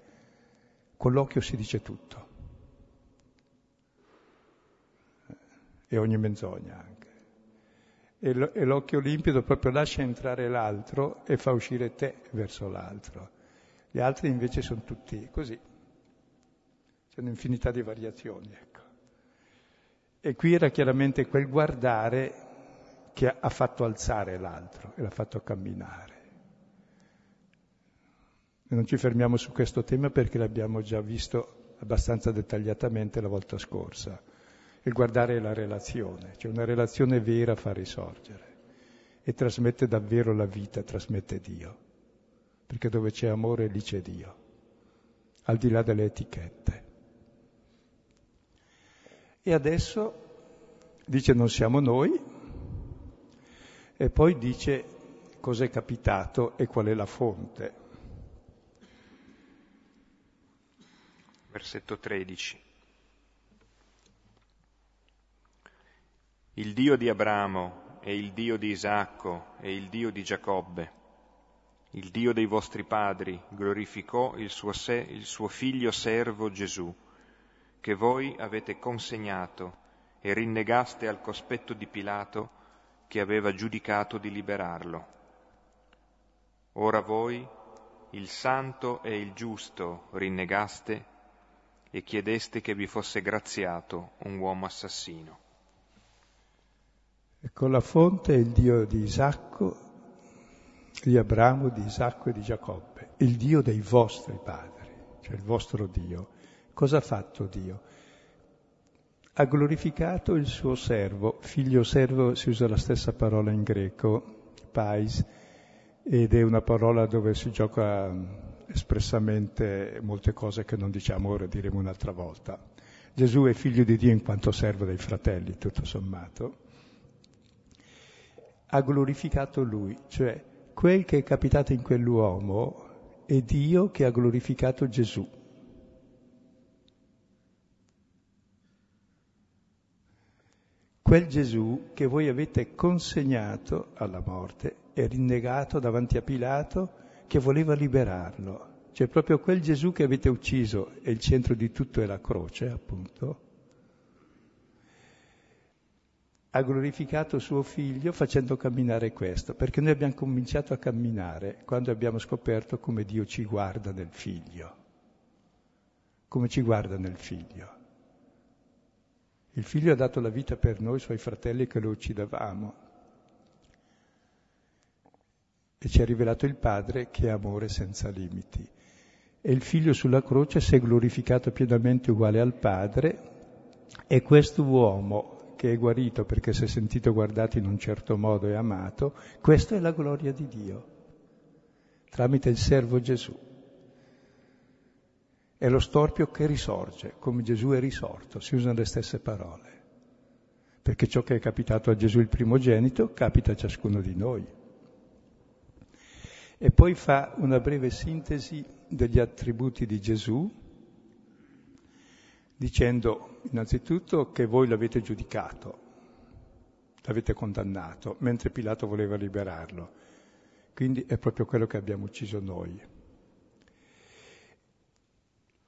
con l'occhio si dice tutto. E ogni menzogna anche e l'occhio limpido proprio lascia entrare l'altro e fa uscire te verso l'altro. Gli altri invece sono tutti così. C'è un'infinità di variazioni, ecco. E qui era chiaramente quel guardare che ha fatto alzare l'altro e l'ha fatto camminare. E non ci fermiamo su questo tema perché l'abbiamo già visto abbastanza dettagliatamente la volta scorsa il guardare la relazione, cioè una relazione vera fa risorgere e trasmette davvero la vita, trasmette Dio, perché dove c'è amore lì c'è Dio, al di là delle etichette. E adesso dice non siamo noi e poi dice cos'è capitato e qual è la fonte.
Versetto 13. Il Dio di Abramo e il Dio di Isacco e il Dio di Giacobbe, il Dio dei vostri padri glorificò il suo, se, il suo figlio servo Gesù, che voi avete consegnato e rinnegaste al cospetto di Pilato che aveva giudicato di liberarlo. Ora voi, il santo e il giusto, rinnegaste e chiedeste che vi fosse graziato un uomo assassino.
Ecco, la fonte è il Dio di Isacco, di Abramo, di Isacco e di Giacobbe, il Dio dei vostri padri, cioè il vostro Dio. Cosa ha fatto Dio? Ha glorificato il suo servo, figlio servo si usa la stessa parola in greco, pais, ed è una parola dove si gioca mm, espressamente molte cose che non diciamo ora, diremo un'altra volta. Gesù è figlio di Dio in quanto servo dei fratelli, tutto sommato. Ha glorificato lui, cioè quel che è capitato in quell'uomo è Dio che ha glorificato Gesù. Quel Gesù che voi avete consegnato alla morte e rinnegato davanti a Pilato che voleva liberarlo. Cioè proprio quel Gesù che avete ucciso e il centro di tutto è la croce, appunto, ha glorificato suo figlio facendo camminare questo, perché noi abbiamo cominciato a camminare quando abbiamo scoperto come Dio ci guarda nel figlio, come ci guarda nel figlio. Il figlio ha dato la vita per noi, suoi fratelli, che lo uccidevamo. E ci ha rivelato il Padre che è amore senza limiti. E il figlio sulla croce si è glorificato pienamente uguale al Padre e questo uomo che è guarito perché si è sentito guardato in un certo modo e amato, questa è la gloria di Dio, tramite il servo Gesù. È lo storpio che risorge, come Gesù è risorto, si usano le stesse parole, perché ciò che è capitato a Gesù il primogenito capita a ciascuno di noi. E poi fa una breve sintesi degli attributi di Gesù, dicendo innanzitutto che voi l'avete giudicato, l'avete condannato, mentre Pilato voleva liberarlo. Quindi è proprio quello che abbiamo ucciso noi.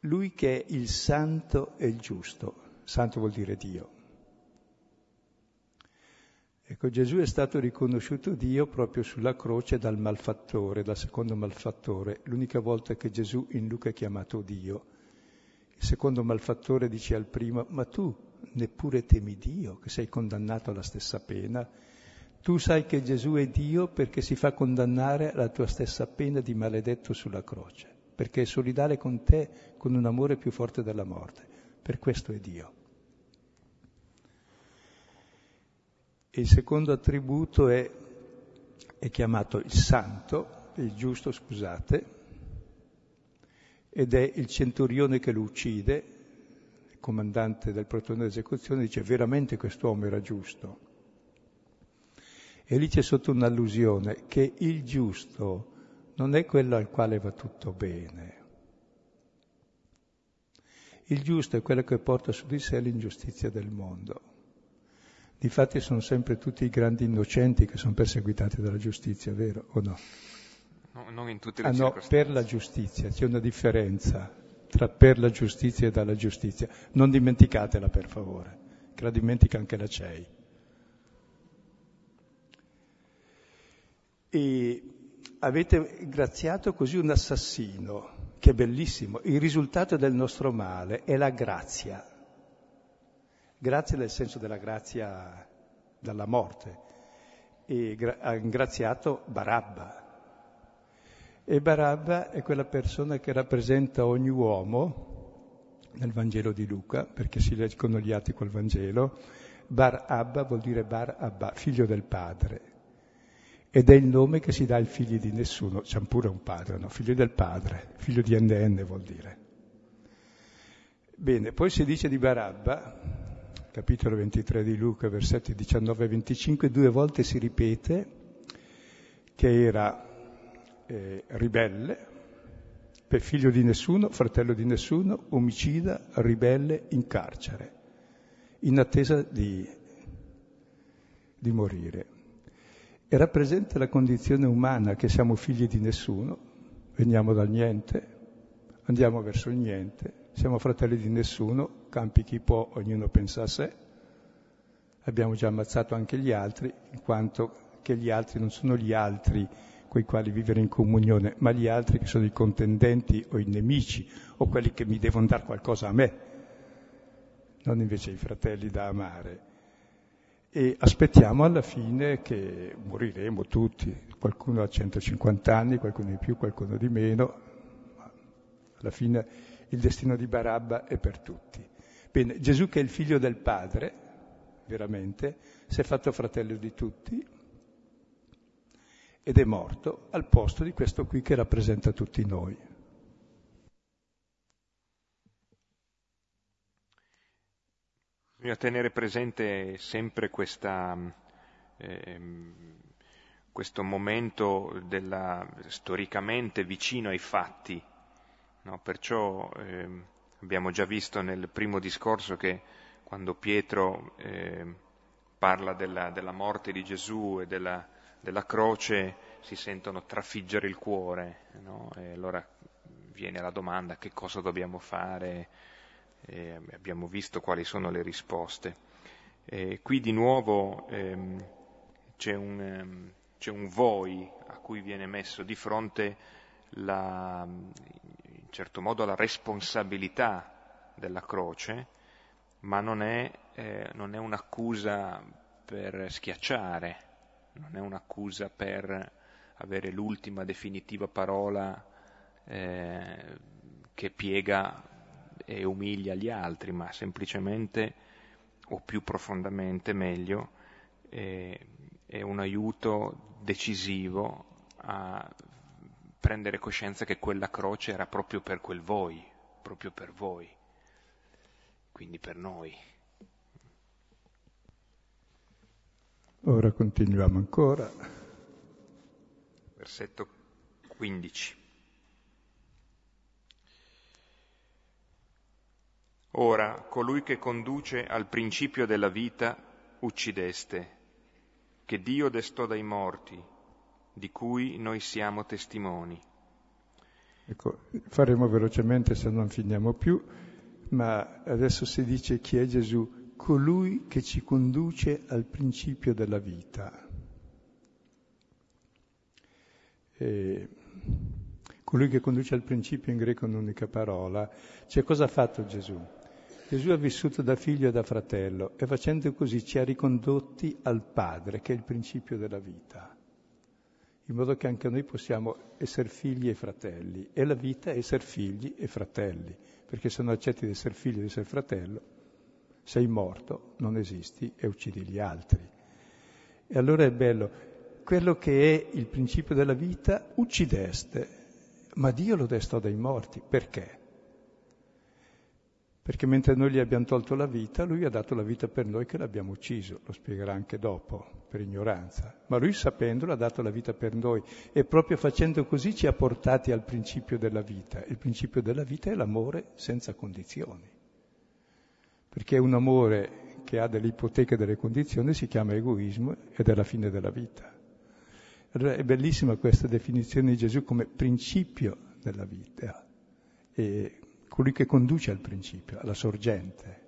Lui che è il santo e il giusto, santo vuol dire Dio. Ecco, Gesù è stato riconosciuto Dio proprio sulla croce dal malfattore, dal secondo malfattore, l'unica volta che Gesù in Luca è chiamato Dio. Il secondo malfattore dice al primo, ma tu neppure temi Dio, che sei condannato alla stessa pena. Tu sai che Gesù è Dio perché si fa condannare alla tua stessa pena di maledetto sulla croce, perché è solidale con te con un amore più forte della morte. Per questo è Dio. E il secondo attributo è, è chiamato il santo, il giusto, scusate, ed è il centurione che lo uccide, il comandante del plotone d'esecuzione, dice veramente quest'uomo era giusto. E lì c'è sotto un'allusione che il giusto non è quello al quale va tutto bene. Il giusto è quello che porta su di sé l'ingiustizia del mondo. Difatti sono sempre tutti i grandi innocenti che sono perseguitati dalla giustizia, vero o no?
No, non in tutte le
ah,
no,
per la giustizia, c'è una differenza tra per la giustizia e dalla giustizia. Non dimenticatela per favore, che la dimentica anche la CEI. E avete graziato così un assassino, che è bellissimo. Il risultato del nostro male è la grazia. Grazia nel senso della grazia dalla morte. E ha ingraziato Barabba, e Barabba è quella persona che rappresenta ogni uomo nel Vangelo di Luca, perché si leggono gli atti col Vangelo. Bar Abba vuol dire Bar Abba, figlio del padre. Ed è il nome che si dà ai figli di nessuno. C'è pure un padre, no? Figlio del padre, figlio di NN vuol dire. Bene, poi si dice di Barabba, capitolo 23 di Luca, versetti 19 e 25, due volte si ripete che era eh, ribelle, per figlio di nessuno, fratello di nessuno, omicida, ribelle, in carcere, in attesa di, di morire. e rappresenta la condizione umana che siamo figli di nessuno, veniamo dal niente, andiamo verso il niente, siamo fratelli di nessuno, campi chi può, ognuno pensa a sé, abbiamo già ammazzato anche gli altri, in quanto che gli altri non sono gli altri con i quali vivere in comunione, ma gli altri che sono i contendenti o i nemici o quelli che mi devono dare qualcosa a me, non invece i fratelli da amare. E aspettiamo alla fine che moriremo tutti, qualcuno ha 150 anni, qualcuno di più, qualcuno di meno, ma alla fine il destino di Barabba è per tutti. Bene, Gesù che è il figlio del Padre, veramente, si è fatto fratello di tutti, ed è morto al posto di questo qui che rappresenta tutti noi.
Bisogna tenere presente sempre questa, eh, questo momento della, storicamente vicino ai fatti, no? perciò eh, abbiamo già visto nel primo discorso che quando Pietro eh, parla della, della morte di Gesù e della della croce si sentono trafiggere il cuore, no? e allora viene la domanda che cosa dobbiamo fare, e abbiamo visto quali sono le risposte. E qui di nuovo ehm, c'è, un, ehm, c'è, un, voi a cui viene messo di fronte la, in certo modo la responsabilità della croce, ma non è, eh, non è un'accusa per schiacciare, non è un'accusa per avere l'ultima definitiva parola eh, che piega e umilia gli altri, ma semplicemente, o più profondamente meglio, eh, è un aiuto decisivo a prendere coscienza che quella croce era proprio per quel voi, proprio per voi, quindi per noi.
Ora continuiamo ancora.
Versetto 15. Ora, colui che conduce al principio della vita, uccideste, che Dio destò dai morti, di cui noi siamo testimoni.
Ecco, faremo velocemente se non finiamo più, ma adesso si dice chi è Gesù colui che ci conduce al principio della vita. E colui che conduce al principio in greco è un'unica parola. Cioè cosa ha fatto Gesù? Gesù ha vissuto da figlio e da fratello e facendo così ci ha ricondotti al Padre, che è il principio della vita, in modo che anche noi possiamo essere figli e fratelli. E la vita è essere figli e fratelli, perché se non accetti di essere figlio e di essere fratello, sei morto, non esisti e uccidi gli altri. E allora è bello, quello che è il principio della vita uccideste, ma Dio lo destò dai morti. Perché? Perché mentre noi gli abbiamo tolto la vita, lui ha dato la vita per noi che l'abbiamo ucciso, lo spiegherà anche dopo, per ignoranza. Ma lui sapendolo ha dato la vita per noi e proprio facendo così ci ha portati al principio della vita. Il principio della vita è l'amore senza condizioni perché un amore che ha delle ipoteche e delle condizioni si chiama egoismo ed è la fine della vita. Allora è bellissima questa definizione di Gesù come principio della vita, e colui che conduce al principio, alla sorgente.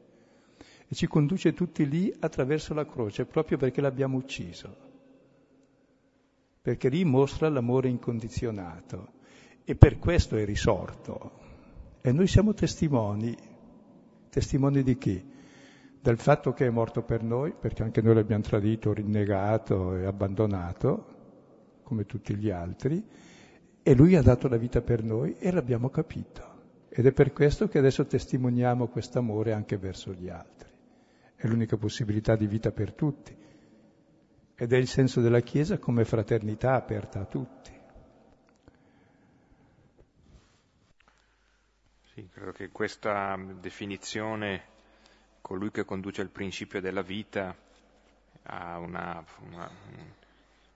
E ci conduce tutti lì attraverso la croce, proprio perché l'abbiamo ucciso. Perché lì mostra l'amore incondizionato. E per questo è risorto. E noi siamo testimoni Testimoni di chi? Del fatto che è morto per noi, perché anche noi l'abbiamo tradito, rinnegato e abbandonato, come tutti gli altri, e lui ha dato la vita per noi e l'abbiamo capito. Ed è per questo che adesso testimoniamo questo amore anche verso gli altri. È l'unica possibilità di vita per tutti. Ed è il senso della Chiesa come fraternità aperta a tutti.
Sì, credo che questa definizione, colui che conduce il principio della vita, ha una, una,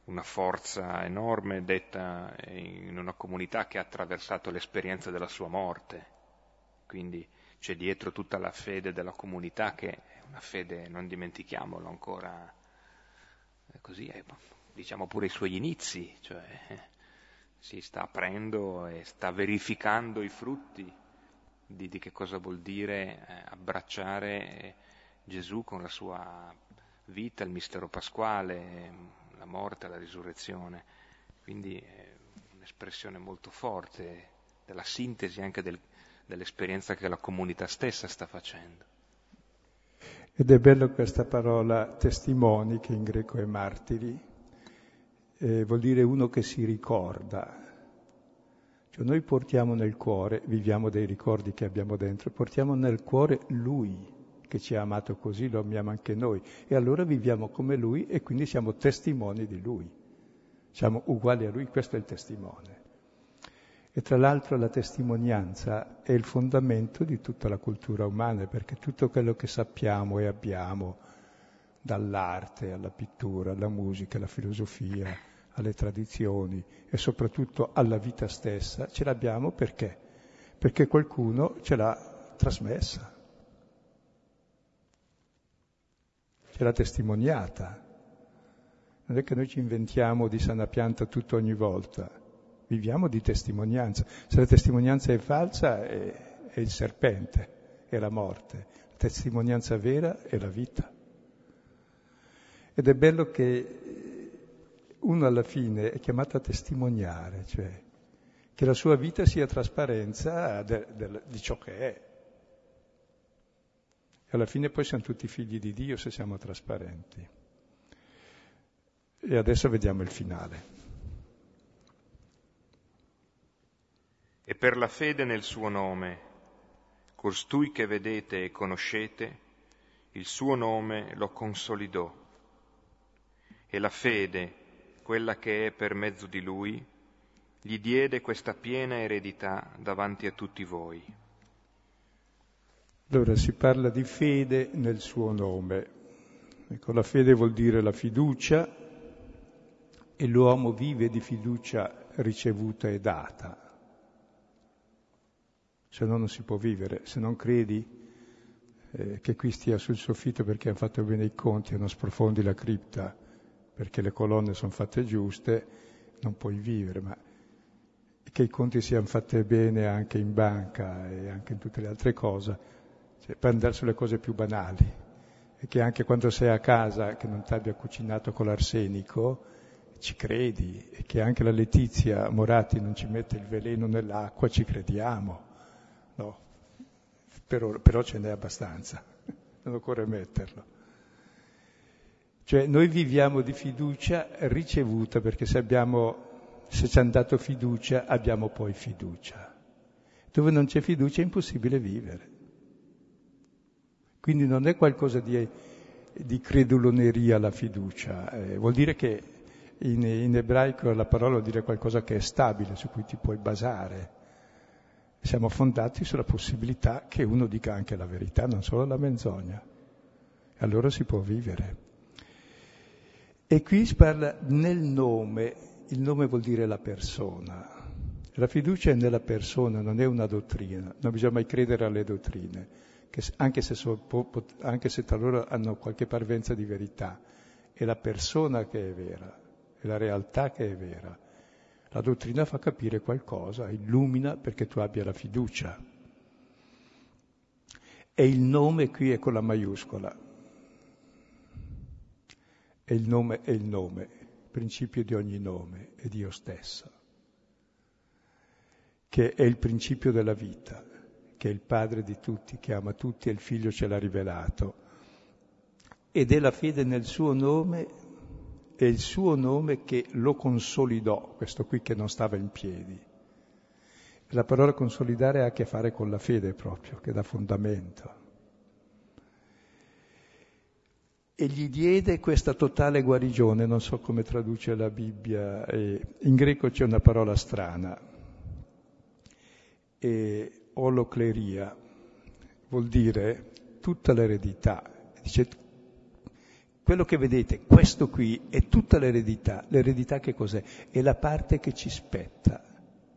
una forza enorme detta in una comunità che ha attraversato l'esperienza della sua morte. Quindi c'è dietro tutta la fede della comunità che è una fede, non dimentichiamolo ancora, così è diciamo pure i suoi inizi, cioè si sta aprendo e sta verificando i frutti di, di che cosa vuol dire eh, abbracciare Gesù con la sua vita, il mistero pasquale, la morte, la risurrezione. Quindi è un'espressione molto forte della sintesi anche del, dell'esperienza che la comunità stessa sta facendo.
Ed è bello questa parola testimoni, che in greco è martiri, eh, vuol dire uno che si ricorda. Cioè noi portiamo nel cuore, viviamo dei ricordi che abbiamo dentro, portiamo nel cuore Lui che ci ha amato così, lo amiamo anche noi e allora viviamo come Lui e quindi siamo testimoni di Lui. Siamo uguali a Lui, questo è il testimone. E tra l'altro la testimonianza è il fondamento di tutta la cultura umana, perché tutto quello che sappiamo e abbiamo, dall'arte alla pittura, alla musica, alla filosofia, alle tradizioni e soprattutto alla vita stessa, ce l'abbiamo perché? Perché qualcuno ce l'ha trasmessa, ce l'ha testimoniata. Non è che noi ci inventiamo di sana pianta tutto ogni volta viviamo di testimonianza. Se la testimonianza è falsa è, è il serpente, è la morte. La testimonianza vera è la vita. Ed è bello che uno alla fine è chiamato a testimoniare, cioè che la sua vita sia trasparenza de, de, di ciò che è. E alla fine poi siamo tutti figli di Dio se siamo trasparenti. E adesso vediamo il finale.
e per la fede nel suo nome, costui che vedete e conoscete, il suo nome lo consolidò. E la fede, quella che è per mezzo di lui, gli diede questa piena eredità davanti a tutti voi.
Allora si parla di fede nel suo nome. Ecco, la fede vuol dire la fiducia e l'uomo vive di fiducia ricevuta e data se no non si può vivere. Se non credi eh, che qui stia sul soffitto perché hanno fatto bene i conti e non sprofondi la cripta perché le colonne sono fatte giuste, non puoi vivere, ma che i conti siano fatti bene anche in banca e anche in tutte le altre cose, cioè, per andare sulle cose più banali, e che anche quando sei a casa che non ti abbia cucinato con l'arsenico, ci credi, e che anche la Letizia Moratti non ci mette il veleno nell'acqua, ci crediamo no, però, però ce n'è abbastanza, non occorre metterlo. Cioè noi viviamo di fiducia ricevuta perché se, abbiamo, se ci hanno dato fiducia abbiamo poi fiducia. Dove non c'è fiducia è impossibile vivere. Quindi non è qualcosa di, di creduloneria la fiducia, eh, vuol dire che in, in, ebraico la parola vuol dire qualcosa che è stabile, su cui ti puoi basare. Siamo fondati sulla possibilità che uno dica anche la verità, non solo la menzogna. E allora si può vivere. E qui si parla nel nome, il nome vuol dire la persona. La fiducia è nella persona, non è una dottrina, non bisogna mai credere alle dottrine, anche se, so, anche se talora hanno qualche parvenza di verità. È la persona che è vera, è la realtà che è vera. La dottrina fa capire qualcosa, illumina perché tu abbia la fiducia. E il nome qui è con la maiuscola. E il nome è il nome, il principio di ogni nome è Dio stesso, che è il principio della vita, che è il padre di tutti, che ama tutti e il figlio ce l'ha rivelato. Ed è la fede nel suo nome è il suo nome che lo consolidò, questo qui che non stava in piedi. La parola consolidare ha a che fare con la fede proprio, che dà fondamento. E gli diede questa totale guarigione, non so come traduce la Bibbia, in greco c'è una parola strana, e olocleria vuol dire tutta l'eredità, dice quello che vedete, questo qui, è tutta l'eredità. L'eredità che cos'è? È la parte che ci spetta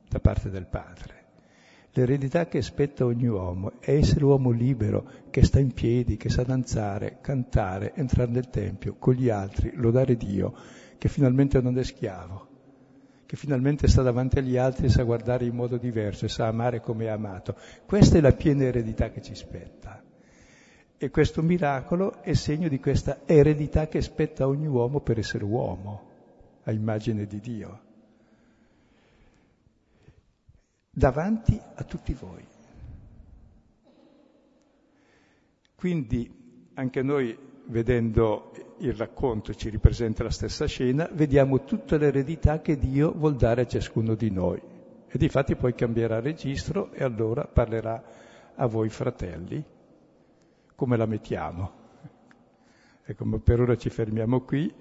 da parte del Padre. L'eredità che spetta a ogni uomo è essere uomo libero, che sta in piedi, che sa danzare, cantare, entrare nel Tempio con gli altri, lodare Dio, che finalmente non è schiavo, che finalmente sta davanti agli altri e sa guardare in modo diverso e sa amare come è amato. Questa è la piena eredità che ci spetta. E questo miracolo è segno di questa eredità che spetta a ogni uomo per essere uomo, a immagine di Dio. Davanti a tutti voi. Quindi anche noi, vedendo il racconto, ci ripresenta la stessa scena, vediamo tutta l'eredità che Dio vuol dare a ciascuno di noi. E difatti poi cambierà registro e allora parlerà a voi fratelli come la mettiamo. Ecco, ma per ora ci fermiamo qui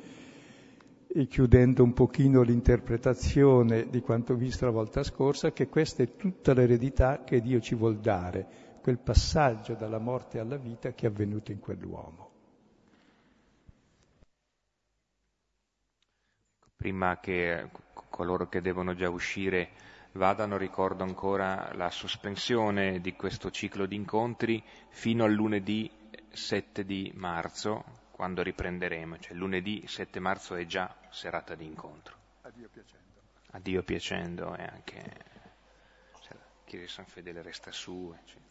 e chiudendo un pochino l'interpretazione di quanto visto la volta scorsa, che questa è tutta l'eredità che Dio ci vuol dare, quel passaggio dalla morte alla vita che è avvenuto in quell'uomo.
Prima che coloro che devono già uscire vadano, ricordo ancora la sospensione di questo ciclo di incontri fino al lunedì 7 di marzo, quando riprenderemo, cioè lunedì 7 marzo è già serata di incontro.
A Dio piacendo.
A Dio piacendo e anche cioè, Chiesa di San Fedele resta su, eccetera.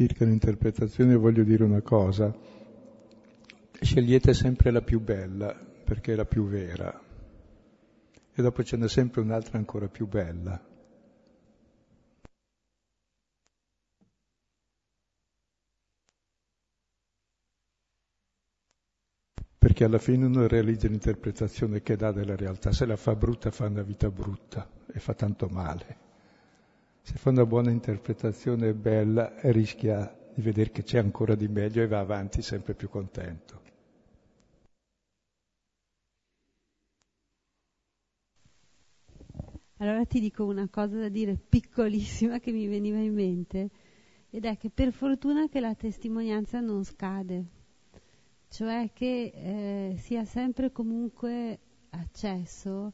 Circa l'interpretazione voglio dire una cosa. Scegliete sempre la più bella, perché è la più vera. E dopo ce n'è sempre un'altra ancora più bella. Perché alla fine uno realizza l'interpretazione che dà della realtà. Se la fa brutta fa una vita brutta e fa tanto male. Se fa una buona interpretazione bella rischia di vedere che c'è ancora di meglio e va avanti sempre più contento.
Allora ti dico una cosa da dire piccolissima che mi veniva in mente ed è che per fortuna che la testimonianza non scade, cioè che eh, sia sempre comunque accesso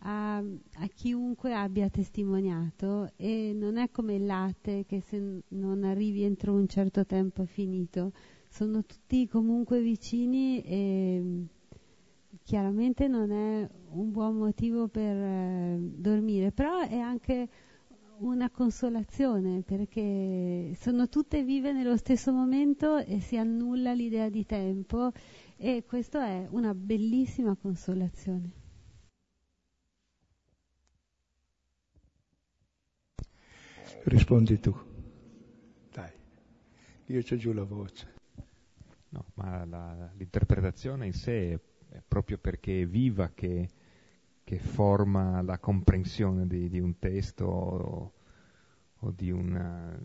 a, a, chiunque abbia testimoniato e non è come il latte che se non arrivi entro un certo tempo è finito, sono tutti comunque vicini e chiaramente non è un buon motivo per eh, dormire, però è anche una consolazione perché sono tutte vive nello stesso momento e si annulla l'idea di tempo e questo è una bellissima consolazione.
Rispondi tu. Dai, io c'ho giù la voce.
No, ma la, l'interpretazione in sé è, è, proprio perché è viva che, che forma la comprensione di, di un testo o, o di, una,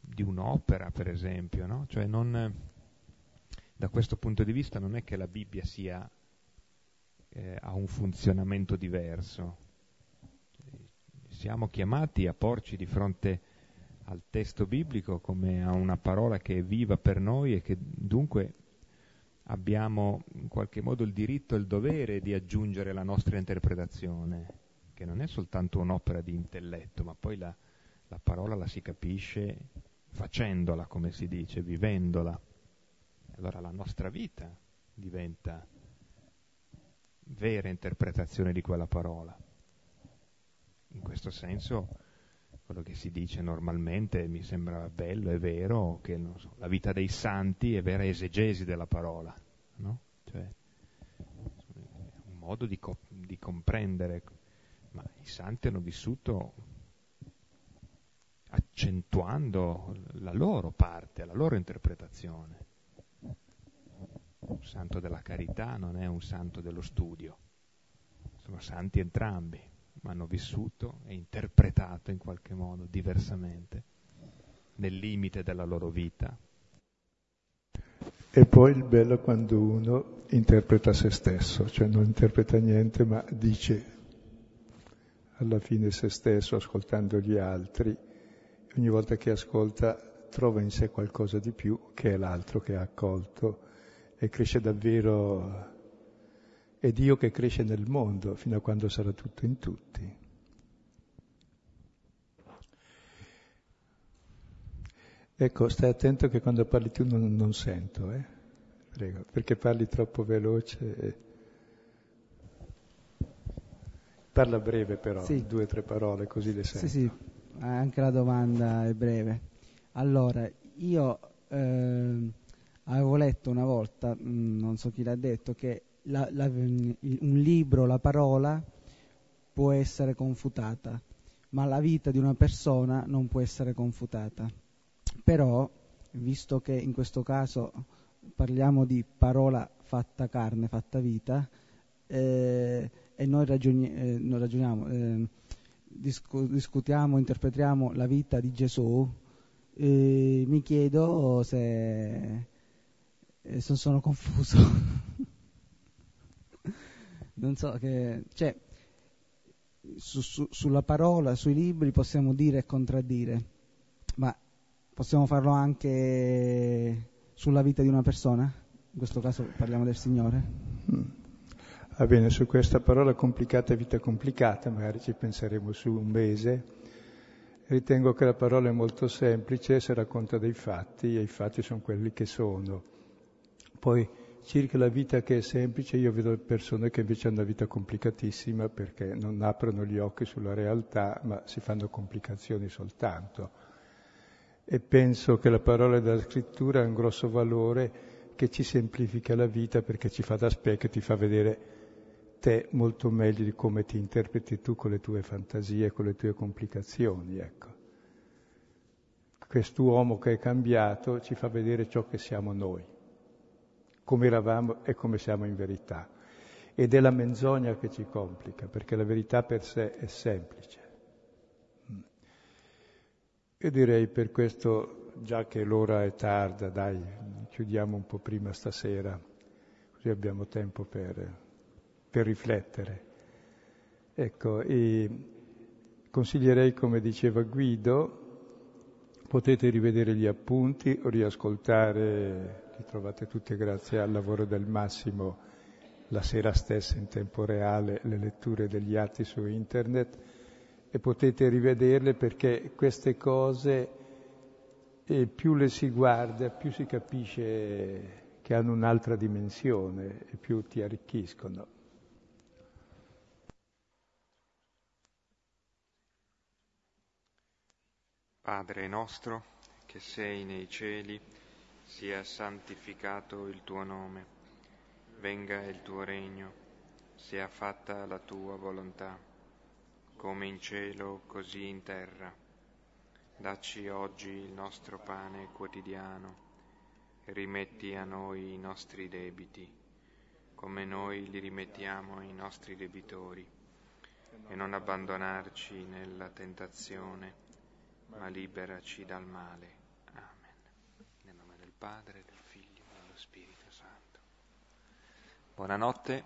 di, un'opera, per esempio. No? Cioè non, da questo punto di vista non è che la Bibbia sia, eh, ha un funzionamento diverso siamo chiamati a porci di fronte al testo biblico come a una parola che è viva per noi e che dunque abbiamo in qualche modo il diritto e il dovere di aggiungere la nostra interpretazione, che non è soltanto un'opera di intelletto, ma poi la, la parola la si capisce facendola, come si dice, vivendola. Allora la nostra vita diventa vera interpretazione di quella parola. In questo senso quello che si dice normalmente mi sembra bello e vero che so, la vita dei santi è vera esegesi della parola, no? Cioè, un modo di, co- di comprendere, ma i santi hanno vissuto accentuando la loro parte, la loro interpretazione. Un santo della carità non è un santo dello studio, sono santi entrambi hanno vissuto e interpretato in qualche modo diversamente, nel limite della loro vita.
E poi il bello quando uno interpreta se stesso, cioè non interpreta niente ma dice alla fine se stesso ascoltando gli altri. Ogni volta che ascolta trova in sé qualcosa di più che è l'altro che ha accolto e cresce davvero, è Dio che cresce nel mondo fino a quando sarà tutto in tutti. Ecco, stai attento che quando parli tu non, non sento, eh? Prego, perché parli troppo veloce. E... Parla breve però, sì. due o tre parole così le sento.
Sì, sì, anche la domanda è breve. Allora, io eh, avevo letto una volta, mm, non so chi l'ha detto, che la, la, un libro, la parola, può essere confutata, ma la vita di una persona non può essere confutata. Però, visto che in questo caso parliamo di parola fatta carne, fatta vita, eh, e noi, ragioni, eh, noi ragioniamo, eh, discu- discutiamo, interpretiamo la vita di Gesù, eh, mi chiedo se, eh, se sono confuso. non so che... Cioè, su, su, sulla parola, sui libri possiamo dire e contraddire, ma possiamo farlo anche sulla vita di una persona? In questo caso parliamo del Signore. Mm.
Va bene, su questa parola complicata, vita complicata, magari ci penseremo su un mese. Ritengo che la parola è molto semplice se racconta dei fatti e i fatti sono quelli che sono. Poi circa la vita che è semplice, io vedo persone che invece hanno una vita complicatissima perché non aprono gli occhi sulla realtà, ma si fanno complicazioni soltanto e penso che la parola della scrittura ha un grosso valore che ci semplifica la vita perché ci fa da specchio, ti fa vedere te molto meglio di come ti interpreti tu con le tue fantasie, con le tue complicazioni, ecco. Quest'uomo che è cambiato ci fa vedere ciò che siamo noi, come eravamo e come siamo in verità. Ed è la menzogna che ci complica, perché la verità per sé è semplice. Io direi per questo, già che l'ora è tarda, dai, chiudiamo un po' prima stasera, così abbiamo tempo per, per riflettere. Ecco, e consiglierei, come diceva Guido, potete rivedere gli appunti o riascoltare, li trovate tutti grazie al lavoro del Massimo la sera stessa in tempo reale, le letture degli atti su internet e potete rivederle perché queste cose eh, più le si guarda, più si capisce che hanno un'altra dimensione e più ti arricchiscono.
Padre nostro, che sei nei cieli, sia santificato il tuo nome, venga il tuo regno, sia fatta la tua volontà come in cielo così in terra. Dacci oggi il nostro pane quotidiano rimetti a noi i nostri debiti, come noi li rimettiamo ai nostri debitori, e non abbandonarci nella tentazione, ma liberaci dal male. Amen. Nel nome del Padre, del Figlio e dello Spirito Santo. Buonanotte,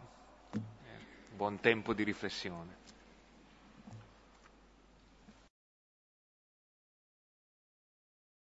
buon tempo di riflessione.